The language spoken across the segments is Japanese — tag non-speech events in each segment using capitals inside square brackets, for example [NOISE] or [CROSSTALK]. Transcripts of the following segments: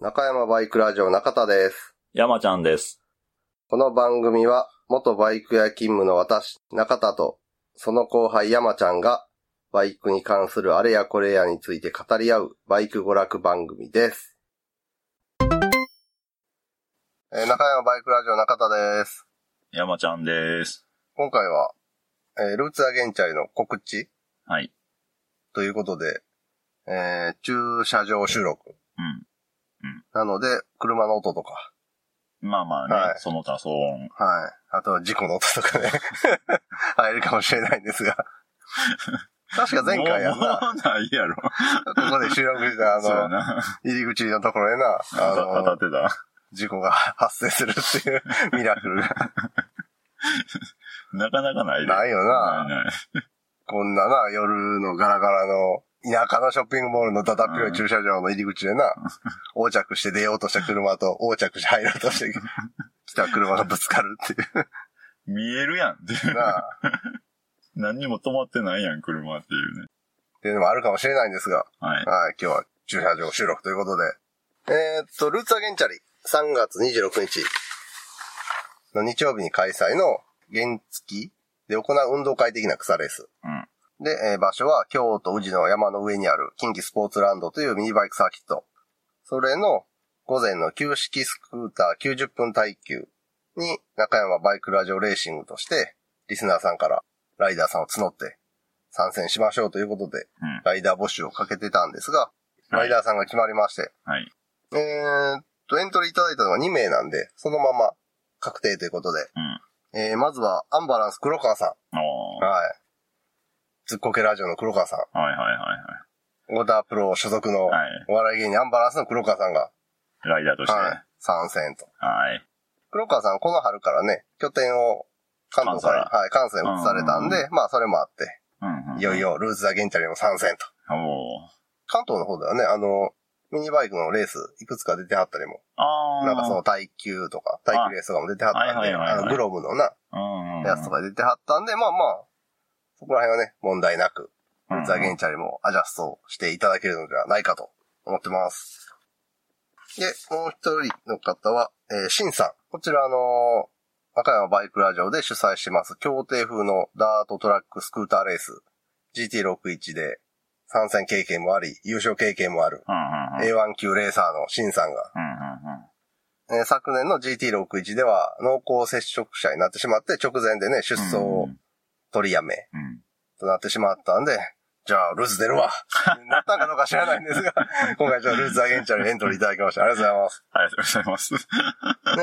中山バイクラジオ中田です。山ちゃんです。この番組は、元バイク屋勤務の私、中田と、その後輩山ちゃんが、バイクに関するあれやこれやについて語り合う、バイク娯楽番組です。えー中山バイクラジオ中田です。山ちゃんです。今回は、えールーツアゲンチャリの告知はい。ということで、えー駐車場収録。うん。なので、車の音とか、まあまあね、はいその他騒音。はい。あとは事故の音とかね、[LAUGHS] 入るかもしれないんですが。確か前回やな。もうないやろ。ここで収録したあの、な。入り口のところでな、あ当たっての、た。事故が発生するっていう [LAUGHS] ミラクルがなかなかないで。ないよな。ないない。こんなな、夜のガラガラの、田舎のショッピングモールのだだっ広い駐車場の入り口でな、横着して出ようとした車と横着して入ろうとして [LAUGHS] 来た車がぶつかるっていう。見えるやんっていう。なあ何にも止まってないやん、車っていうね。っていうのもあるかもしれないんですが、はい。はい、今日は駐車場収録ということで。えーっと、ルーツアゲンチャリ、3月26日の日曜日に開催の原付で行う運動会的な草レース。うん。で、えー場所は京都宇治の山の上にある近畿スポーツランドというミニバイクサーキット。それの午前の旧式スクーター90分耐久に中山バイクラジオレーシングとしてリスナーさんからライダーさんを募って参戦しましょうということでうん。ライダー募集をかけてたんですが、はいライダーさんが決まりまして、はい。えーっと、エントリーいただいたのは2名なんで、そのまま確定ということで、うん。えー、まずはアンバランス黒川さん。はい。ずっこけラジオの黒川さん。はいはいはいオーダープロ所属のはい。はい。お笑い芸人アンバランスの黒川さんが、ライダーとして。は、はい参戦と。い。黒川さん、この春からね、拠点を関東から、関はい、関西に移されたんで、まあ、それもあって、うん、うん。いよい。よ、ルーツ・ザ・ゲンチャリも参戦と。関東の方ではね、あの、ミニバイクのレース、いくつか出てはったりも。なんかその耐久とか、耐久レースとかも出てはったんで、はいはいはいはいあの、グローブのな、うんうん。やつとか出てはったんで、まあまあ、そこら辺はね、問題なく、ザ・ゲンチャリもアジャストしていただけるのではないかと思ってます。で、もう一人の方は、えー、シンさん。こちらあのー、中山バイクラジオで主催してます、協定風のダートトラックスクーターレース、GT61 で参戦経験もあり、優勝経験もある、うんうんうん。A1 級レーサーのシンさんが、うんうんうん。えー昨年の GT61 では濃厚接触者になってしまって、直前でね、出走を取りやめ、うん。となってしまったんで、じゃあ、ルーズ出るわ [LAUGHS] なったんかどうか知らないんですが、[LAUGHS] 今回ちょっとルーズアゲンチャリエントリーいただきました。ありがとうございます。ありがとうございます。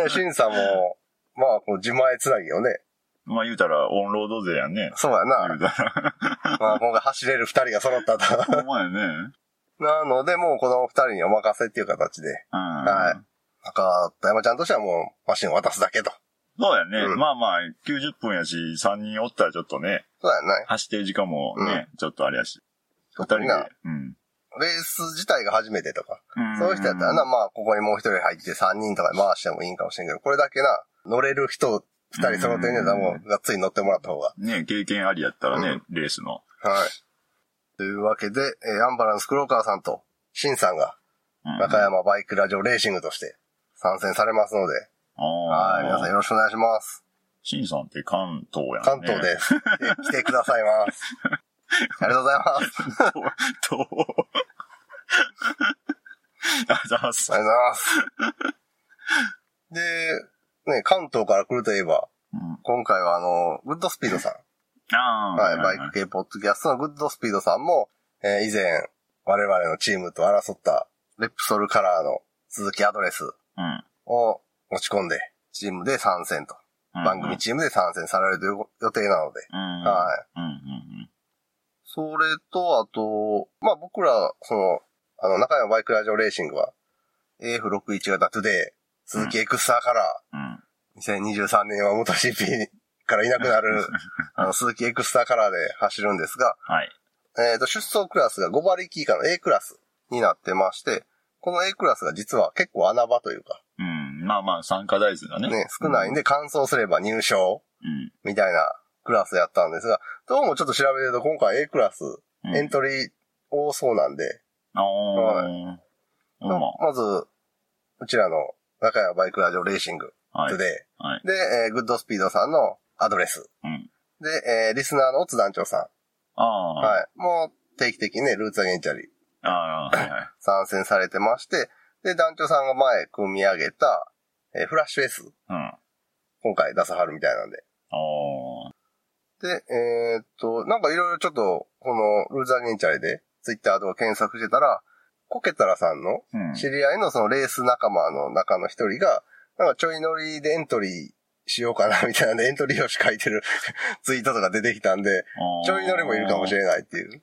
ね、シンさんも、まあ、こう自前つなぎをね、まあ言うたら、オンロード勢やんね。そうやな。言うたら。まあ、今回走れる二人が揃ったと。ほんまやね。なので、もうこの二人にお任せっていう形で、うん。はい中田山ちゃんとしてはもうマシンを渡すだけと。そうやね。うんまあまあ、90分やし、3人おったらちょっとね、そうやね。走ってる時間もね、ちょっとあれやし。二人でな。うん。レース自体が初めてとか、うんそういう人やったらな、まあ、ここにもう一人入って三人とかで回してもいいんかもしれんけど、これだけな、乗れる人二人揃ってんねやったらもう、がっつり乗ってもらった方が。ね、経験ありやったらね、レースの。はい。というわけで、えーアンバランス黒川さんと、シンさんが、うん中山バイクラジオレーシングとして参戦されますので、あはい、皆さんよろしくお願いします。シンさんって関東やんね。関東です。で来てくださ [LAUGHS] います。ありがとうございます。ありがとうと、ありがとうございます。ございます。で、ね、関東から来るといえば、うん今回はあの、グッドスピードさん。ああ。はい、バイク系ポッドキャストのグッドスピードさんも、えー以前、我々のチームと争った、レプソルカラーのスズキアドレスうん。を持ち込んで、チームで参戦と。うん番組チームで参戦される予定なので。うん。はい。うんうんそれと、あと、まあ僕ら、その、あの、中山バイクラジオレーシングは、AF61 型トゥデイ、鈴木エクスターカラうん。うん。ー、2023年は元 CP からいなくなる、[LAUGHS] あの、スズキエクスターカラーで走るんですが、はい。えっ、と、出走クラスが5馬力以下の A クラスになってまして、この A クラスが実は結構穴場というか、うん。まあまあ、参加台数がね。ね、少ないんで完走すれば入賞うん。みたいなクラスやったんですが、どうもちょっと調べてると今回 A クラスうん。エントリー多そうなんで、ああ。はまあ。まず、うちらの中山バイクラジオレーシングはいトゥ。デはい。イ。で、えーグッドスピードさんのアドレス。うん。で、えーリスナーのオツ団長さあん。あ。はい。もう定期的にね、ルーツアゲンチャリああ、はいはい。参戦されてまして、で、団長さんが前組み上げた、えーフラッシュ S、うん。あ今回出さはるみたいなんで。あ。で、えーっと、なんかいろいろちょっと、このルーツアゲンチャリで、ツイッターとか検索してたら、コケタラさんのうん。知り合いのそのレース仲間の中の一人が、なんかちょい乗りでエントリーしようかなみたいなんでエントリー用紙書いてる [LAUGHS] ツイートとか出てきたんで、ちょい乗りもいるかもしれないっていう、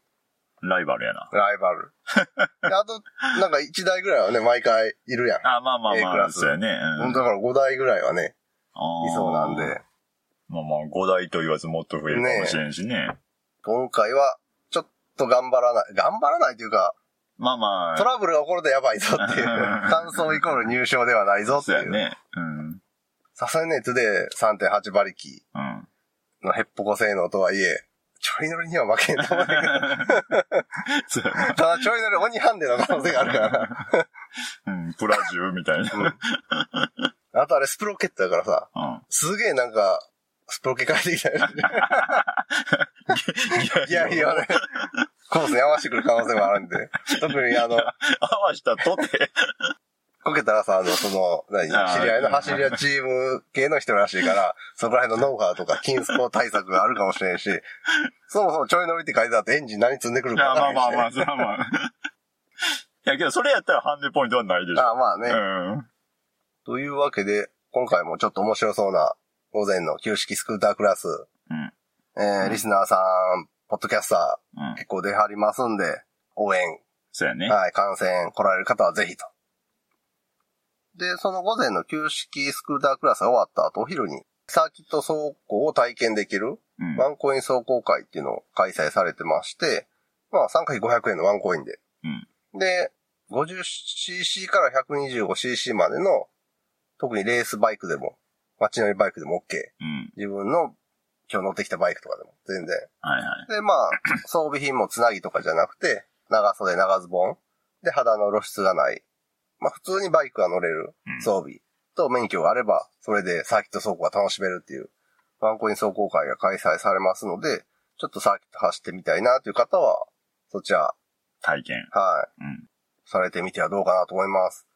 ライバルやな。ライバル。[LAUGHS] であと、なんか1台ぐらいはね、毎回いるやん。あまあまあ A クまあ、そうやね。うん。だから5台ぐらいはね、いそうなんで、。まあまあ、5台と言わずもっと増えるかもしれんしね。今回はちょっと頑張らない、頑張らないというか、まあまあ。トラブルが起こるとやばいぞっていう、単走イコール入賞ではないぞっていう。そうやね。うん。さすがにね、トゥデイ3.8馬力うん。のヘッポコ性能とはいえ、ちょい乗りには負けんと思うけど。[LAUGHS] ただちょい乗り鬼ハンデの可能性があるからな。うん。プラジュみたいな。あとあれスプロケットだからさ、うん。すげえなんか、スプロケ変えてきたよ。いやいやね、コースに合わせてくる可能性もあるんで、特にあの、合わしたとて。こけたらさ、あの、その、何、知り合いの走り屋チーム系の人らしいから、そこら辺のノウハウとか、金スポ対策があるかもしれんし、[LAUGHS] そもそもちょい乗りって書いてあってエンジン何積んでくるかからないしまあまあまあ、それはまあ。いやけど、それやったらハンデポイントはないでしょ。[LAUGHS] ああまあね、うん。というわけで、今回もちょっと面白そうな午前の旧式スクータークラス、うん。えー、リスナーさん、ポッドキャスタうんー、。結構出はりますんで、応援、そうやね。はい、観戦来られる方はぜひと。で、その午前の旧式スクータークラスが終わった後、お昼に、サーキット走行を体験できるうん。ワンコイン走行会っていうのを開催されてまして、まあ参加費500円のワンコインで。うん。で、50cc から 125cc までの、特にレースバイクでも、街乗りバイクでも OK。うん。自分の今日乗ってきたバイクとかでも全然。はいはい。で、まあ、装備品もつなぎとかじゃなくて、長袖長ズボン。で、肌の露出がない。まあ普通にバイクが乗れるうん装備と免許があれば、それでサーキット走行が楽しめるっていう、ワンコイン走行会が開催されますので、ちょっとサーキット走ってみたいなという方は、そちら、体験。はい、うん。されてみてはどうかなと思います。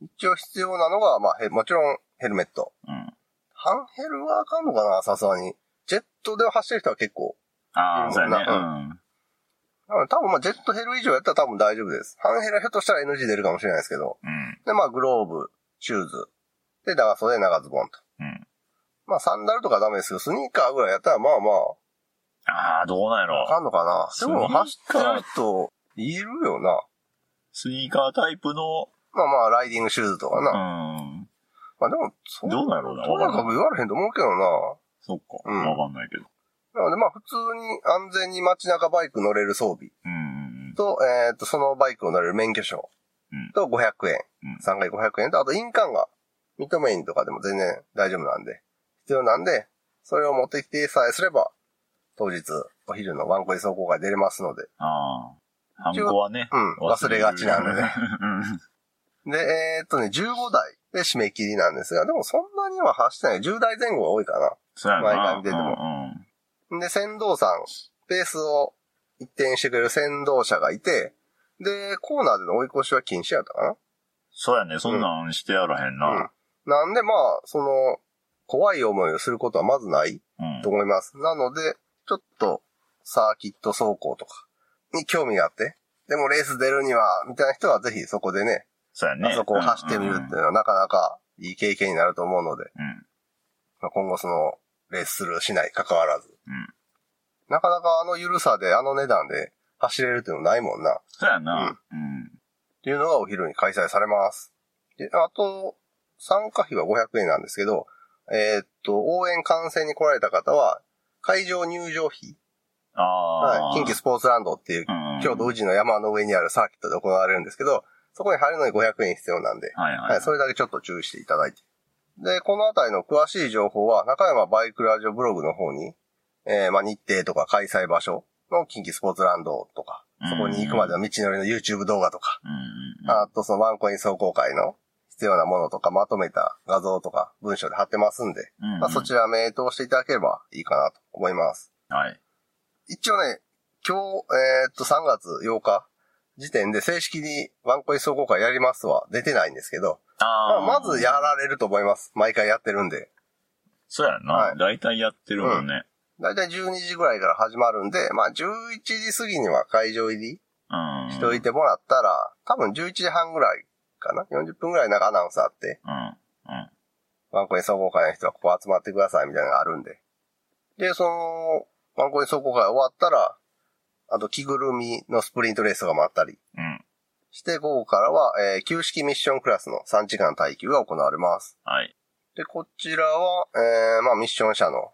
一応必要なのが、まあ、へもちろんヘルメット。うん。ハンヘルはあかんのかなさすがに。ジェットで走ってる人は結構。ああ、そうやね。うん。あ多分まあジェットヘル以上やったら多分大丈夫です。ハンヘルはひょっとしたら NG 出るかもしれないですけど。うん。で、まあグローブ、シューズ。で、長袖、長ズボンと。うん。まあサンダルとかダメですけど、スニーカーぐらいやったらまあまああ、どうなんやあ、ろあかんのかな。でもスニーカー走ってる人、いるよな。スニーカータイプの、まあまあ、ライディングシューズとかうな。ん。まあでも、そどうなんやろうな。とにかく。言われへんと思うけどな。そっか。うんわかんないけど。なのでまあ普通に安全に街中バイク乗れる装備うん。と、えっ、と、そのバイクを乗れる免許証うんと500円。うん3回500円と、あと印鑑が認め印とかでも全然大丈夫なんで、必要なんで、それを持ってきてさえすれば、当日お昼のワンコイン走行会出れますので、ああ。ハンコはね。うん忘れがちなんで。で、えっ、とね、15台で締め切りなんですが、でもそんなには走ってない。10台前後が多いかそうやな。毎回見ててもも。な。で、先導さん、ペースを一転してくれる先導者がいて、で、コーナーでの追い越しは禁止やったかな？そうやね。そんなんしてやらへんな。なんでまあ、その、怖い思いをすることはまずないうんと。思います。なので、ちょっと、サーキット走行とかに興味があって、でもレース出るには、みたいな人はぜひそこでね、そうやね。あそこを走ってみるっていうのはなかなかいい経験になると思うので、うん。まあ、今後その、レースするしない関わらず。うん。なかなかあの緩さであの値段で走れるっていうのないもんな。っそうやな。うん。ていうのがお昼に開催されます。で、あと、参加費は500円なんですけど、えーっと、応援観戦に来られた方は、会場入場費、ああ。はい、近畿スポーツランドっていううん。京都宇治の山の上にあるサーキットで行われるんですけど、そこに入るのに500円必要なんで、はいはい。はい、それだけちょっと注意していただいて。で、このあたりの詳しい情報は、中山バイクラジオブログの方に、えー、まあ、日程とか開催場所の近畿スポーツランドとか、そこに行くまでの道のりの YouTube 動画とか。あとそのワンコイン走行会の必要なものとかまとめた画像とか文章で貼ってますんで、まあ、そちら目通していただければいいかなと思います。はい。一応ね、今日、えーっと、3月8日時点で正式にワンコイン総合会やりますは出てないんですけど、まああ、まずやられると思います。毎回やってるんで。そうやんな。はい大体やってるもんね。だいたい12時ぐらいから始まるんで、まあ11時過ぎには会場入りうん。しといてもらったら、多分11時半ぐらいかな ?40 分ぐらいなんかアナウンスあって、うん。うん。ワンコイン総合会の人はここ集まってくださいみたいなのがあるんで。で、その、ワンコイン総合会終わったら、あと着ぐるみのスプリントレースが待ったりうん。して、午後からは、えー旧式ミッションクラスの3時間耐久が行われます。はい。で、こちらは、えー、まあミッション車の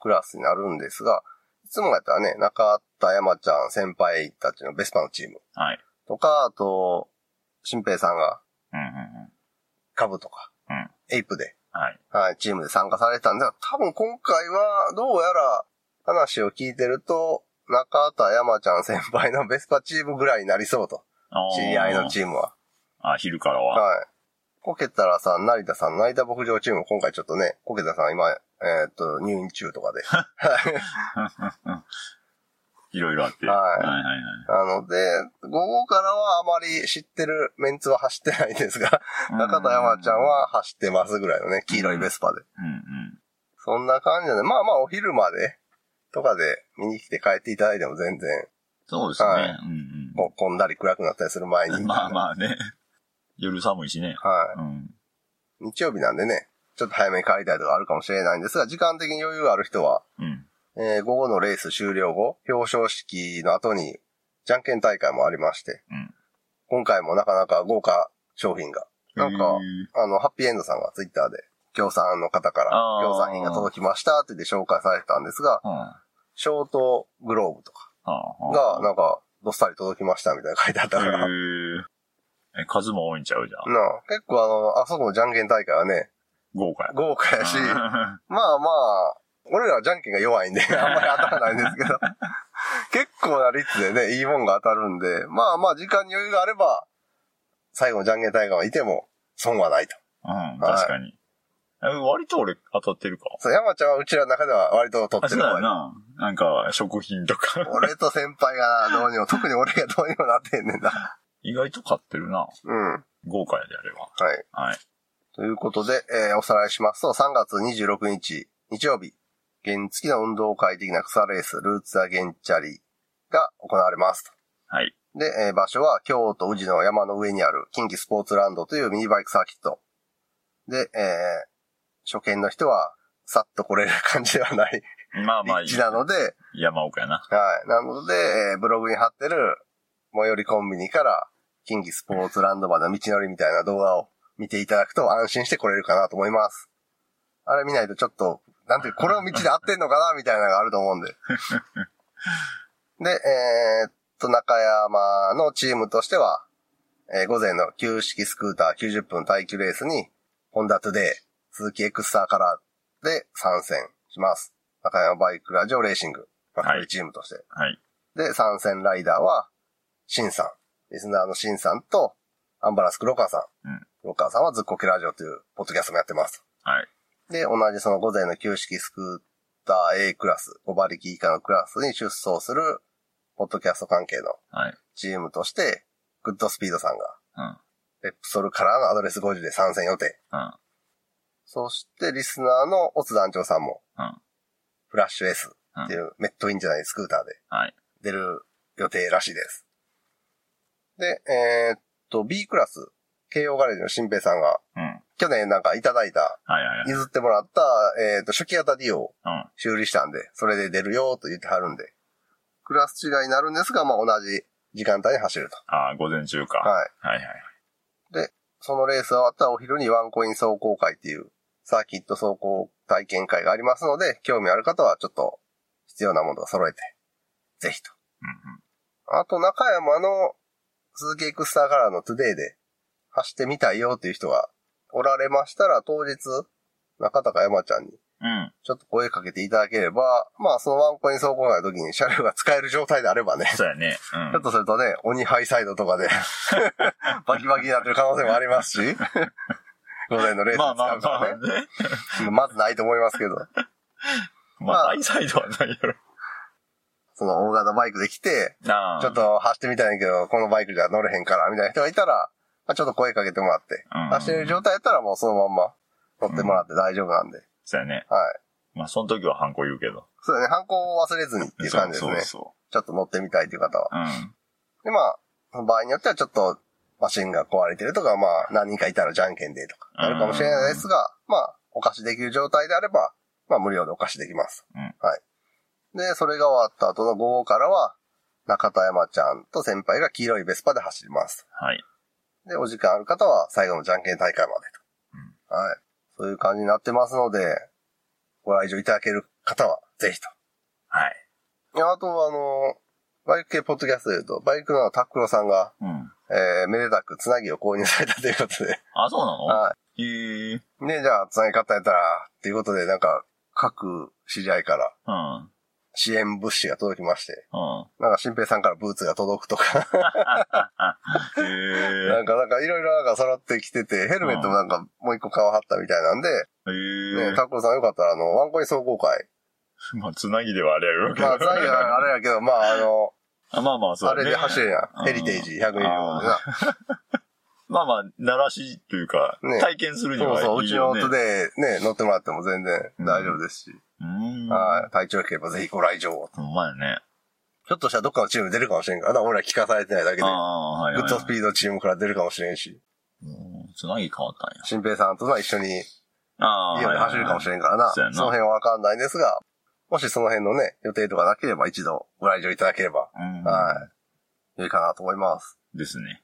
クラスになるんですが、いつもやったらね、中田山ちゃん先輩たちのベスパのチームはい。とか、あと、新平さんがうんうんうん。カブとか、うんエイプで、はい。はい、チームで参加されてたんで、多分今回は、どうやら話を聞いてると、中田山ちゃん先輩のベスパチームぐらいになりそうと。知り合いのチームは。あ、昼からは。はい。コケタラさん、成田さん、成田牧場チーム、今回ちょっとね、コケタさん今、えーっと、入院中とかで。[LAUGHS] いろいろあって。はいはいはいはい。なので、午後からはあまり知ってるメンツは走ってないんですが、中田山ちゃんは走ってますぐらいのね、黄色いベスパで。うんうん。そんな感じで、まあまあお昼までとかで見に来て帰っていただいても全然、そうですね。はいうんこう混んだり暗くなったりする前に。うん。まあまあね。夜寒いしね。はうん。い。日曜日なんでね、ちょっと早めに帰りたいとかあるかもしれないんですが、時間的に余裕がある人は、うん。えー午後のレース終了後、表彰式の後に、じゃんけん大会もありまして、うん今回もなかなか豪華商品が、なんかあの、ハッピーエンドさんがツイッターで、協賛の方から、協賛品が届きましたって言って紹介されてたんですが、うん。はショートグローブとかが、あなんか、どっさり届きましたみたいな書いてあったから、え、数も多いんちゃうじゃん。なあ結構あの、あそこのじゃんけん大会はね、豪華や。豪華やし、う [LAUGHS] んまあまあ、俺らはじゃんけんが弱いんで、[LAUGHS] あんまり当たらないんですけど、[LAUGHS] 結構な率でね、いいもんが当たるんで、まあまあ時間に余裕があれば、最後のじゃんけん大会はいても損はないと。うん、確かに。え割と俺当たってるか？そう、山ちゃんはうちらの中では割と取あ、そうってる方やだよな。なんか、食品とか。俺と先輩がな、どうにも、特に俺がどうにもなってんねんな。意外と買ってるな。うん。は豪華やであれば。い。はい。ということで、えーおさらいしますと、3月26日、日曜日、原付きの運動会的な草レース、ルーツアゲンチャリが行われますと。はい。で、えー場所は京都宇治の山の上にある近畿スポーツランドというミニバイクサーキット。で、えー初見の人は、さっと来れる感じではないまあまあいい立地。なので、山奥やな。はい。なので、えーブログに貼ってる、最寄りコンビニから、近畿スポーツランドまでの道のりみたいな動画を見ていただくと安心して来れるかなと思います。あれ見ないとちょっと、なんていう、これの道で合ってんのかなみたいなのがあると思うんで。で、えーっと、中山のチームとしては、えー午前の旧式スクーター90分耐久レースに、ホンダトゥデイ、鈴木エクスターカラーで参戦します。中山バイクラジオレーシング、チームとして。はい。で、参戦ライダーは、シンさん。リスナーのシンさんと、アンバランス黒川さん。うん黒川さんはズッコケラジオというポッドキャストもやってます。はい。で、同じその午前の旧式スクーター A クラス、5馬力以下のクラスに出走する、ポッドキャスト関係のはい。チームとして、グッドスピードさんが、うん。レプソルからのアドレス50で参戦予定。うん。そして、リスナーのオツ団長さんも、うん。フラッシュ S っていうメットインじゃないスクーターではい。出る予定らしいです。で、えーっと、B クラス、慶応ガレージの新平さんが、うん。はい去年なんかいただいた、はいはい。譲ってもらった、えーっと、初期型ディオをうん。修理したんで、それで出るよと言ってはるんで、クラス違いになるんですが、まあ同じ時間帯に走ると。ああ、午前中か。はい。はいはい。で、そのレース終わったらお昼にワンコイン走行会っていう、サーキット走行体験会がありますので、興味ある方はちょっと必要なものを揃えて、ぜひと。うんあと、中山のスズキエクスターカラーのトゥデイで走ってみたいよっていう人がおられましたら、当日、中高山ちゃんにうん。ちょっと声かけていただければ、まあそのワンコイン走行外の時に車両が使える状態であればね、そうやね。うん。ちょっとするとね、鬼ハイサイドとかで、バキバキになってる可能性もありますし、[LAUGHS] 午前のレース使うかまあまあらね。ね。まずないと思いますけど、まあ、ハイサイドはないやろ。その大型バイクで来て。ちょっ、と走ってみたいんやけど、このバイクじゃ乗れへんから、みたいな人がいたら、まあ、ちょっと声かけてもらって、うん走ってる状態やったらもうそのまんま乗ってもらって大丈夫なんで。そうやね。はい。まあ、その時はハンコ言うけど。そうだね、犯行を忘れずにっていう感じですね。そうそちょっと乗ってみたいという方は。うん。で、まあ、場合によってはちょっと、マシンが壊れてるとか、まあ、何人かいたらじゃんけんでとか、なるかもしれないですが、まあ、お貸しできる状態であれば、まあ、無料でお貸しできます。うんはい。で、それが終わった後の午後からは、中田山ちゃんと先輩が黄色いベスパで走ります。はい。で、お時間ある方は最後のじゃんけん大会までと。はい。そういう感じになってますので、ご来場いただける方は、ぜひと。はい。あと、あの、バイク系ポッドキャストで言うと、バイクのタックロさんが、うん。えー、めでたくつなぎを購入されたということで、あ、そうなの？はへえ。い。ね、じゃあ、つなぎ方やったら、っていうことで、なんか、各知り合いからうん。支援物資が届きまして、うん。なんか、新平さんからブーツが届くとか、へえ。なんか、なんか、いろいろなんか揃ってきてて、ヘルメットもなんか、もう一個買わはったみたいなんで、へえね、。タックロさんよかったら、あの、ワンコイン総合会。[LAUGHS] まあ、つなぎではあれやけど。まあ、つなぎはあれやけど、まあ、あの、あまあまあ、そうだね。あれで走れるや。うんんヘリテージ120でな。まあまあ、鳴らしというか、ね体験するにそうそう、はいいよね。うちの音でね、乗ってもらっても全然大丈夫ですし。うーん。はい。体調良ければぜひご来場を。ほんまやね。ひょっとしたらどっかのチーム出るかもしれんからな。俺ら聞かされてないだけで。ああ、はいはい。グッドスピードチームから出るかもしれんし。うんつなぎ変わったんや。新平さんとは一緒にああ。家で走るかもしれんからな。そうやなその辺はわかんないんですが、もしその辺のね、予定とかなければ一度ご来場いただければ、うん。はい。いいかなと思います。ですね。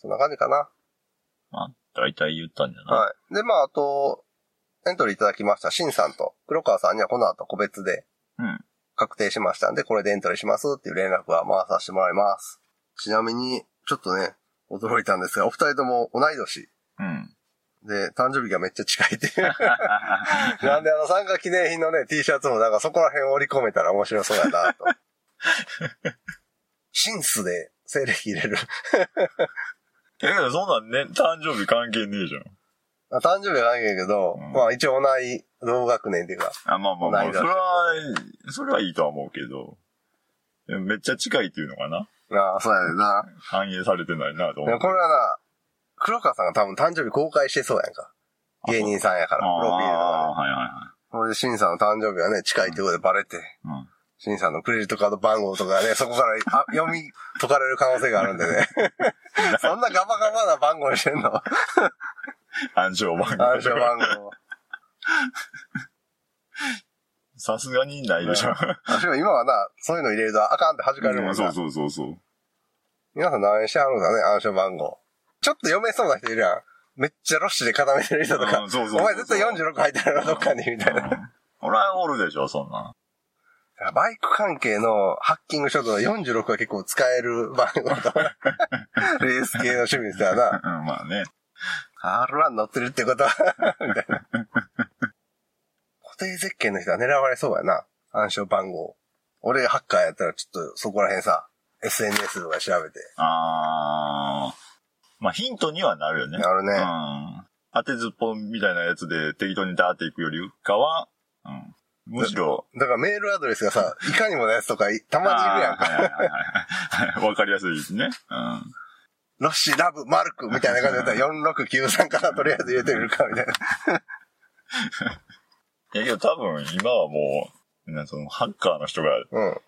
はい。そんな感じかな。まあ、大体言ったんじゃない？はい。で、まあ、あと、エントリーいただきました、シンさんと黒川さんにはこの後個別でうん。確定しましたんで、これでエントリーしますっていう連絡は回させてもらいます。ちなみに、ちょっとね、驚いたんですが、お二人とも同い年。うん。で、誕生日がめっちゃ近いっていう。[LAUGHS] なんであの参加記念品のね、T シャツもなんかそこら辺織り込めたら面白そうやなと。[LAUGHS] シンスで西暦入れる。[LAUGHS] え、けどそんなんね、誕生日関係ねえじゃん。あ誕生日はないけど、うんまあ一応同い同学年っていうか、あ、まあまあまい年それは、それはいいとは思うけど、えめっちゃ近いっていうのかな？ああ、そうやねんな。反映されてないなと思う。これはな、黒川さんが多分誕生日公開してそうやんか。芸人さんやから、プロフィールとかああ、はいはいはで。これでシンさんの誕生日はね、近いってことでバレて、い。うん。シンさんのクレジットカード番号とかね、そこからあ読み解かれる可能性があるんでね。[LAUGHS] そんなガバガバな番号にしてんの？暗証番号。暗証番号。さすがにないでしょ。私も今はな、そういうの入れるとあかんって弾かれるもんな。そうそうそうそう。皆さん何してはるんだね、暗証番号。ちょっと読めそうな人いるやん。めっちゃロッシュで固めてる人とか。うんそうそうそうお前絶対46入ってるのどっかに、みたいな。うん俺はおるでしょ、そんなん。バイク関係のハッキングショットの46は結構使える番号とか。レース系の趣味ですからな。うん、まあね。R1 乗ってるってことは、みたいな。固定ゼッケンの人は狙われそうやな。暗証番号。俺ハッカーやったらちょっとそこら辺さ、SNS とか調べて。あー。まあヒントにはなるよね。なるねうん。当てずっぽんみたいなやつで適当にダーっていくよりかは、うん。むしろ、だからメールアドレスがさ、いかにものやつとかいたまにいるやんか。あーはいはいはいはい。[LAUGHS] わかりやすいですね。うん。ロッシーラブマルクみたいな感じだったら4693からとりあえず入れてみるかみたいな。[LAUGHS] いやけど多分今はもう、なそのハッカーの人がうん。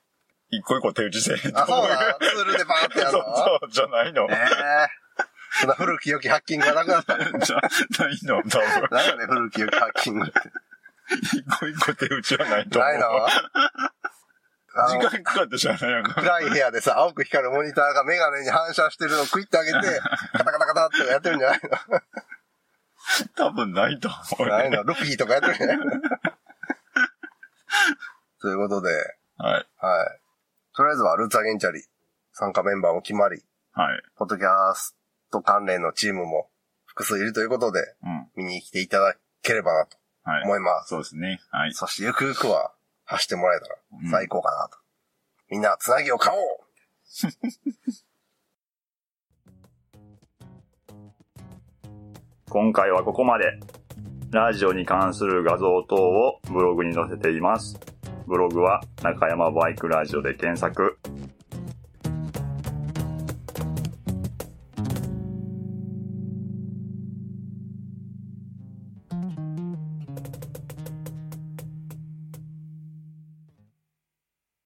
一個一個手打ちせんとあ、そうなのツールでバーってやるそうのそう、じゃないの。ええそんな古き良きハッキングがなくなった。[LAUGHS] じゃないの、多分。何やねん古き良きハッキングって。一個一個手打ちはないと思う。ない時の間かかってしゃあないやんか。暗い部屋でさ、青く光るモニターがメガネに反射してるのをクイッてあげて、[LAUGHS] カタカタカタってやってるんじゃない多分ないと思う、のないの？ルフィとかやってるんじゃないの？ということで、はい。はい。とりあえずはルーツアゲンチャリ参加メンバーも決まり、はい。ポッドキャスト関連のチームも複数いるということで、うん。見に来ていただければなとはい。思います。そうですね。はい。そしてゆくゆくは走ってもらえたうんら最高かなと。みんな、つなぎを買おう [LAUGHS] 今回はここまで。ラジオに関する画像等をブログに載せています。ブログは中山バイクラジオで検索。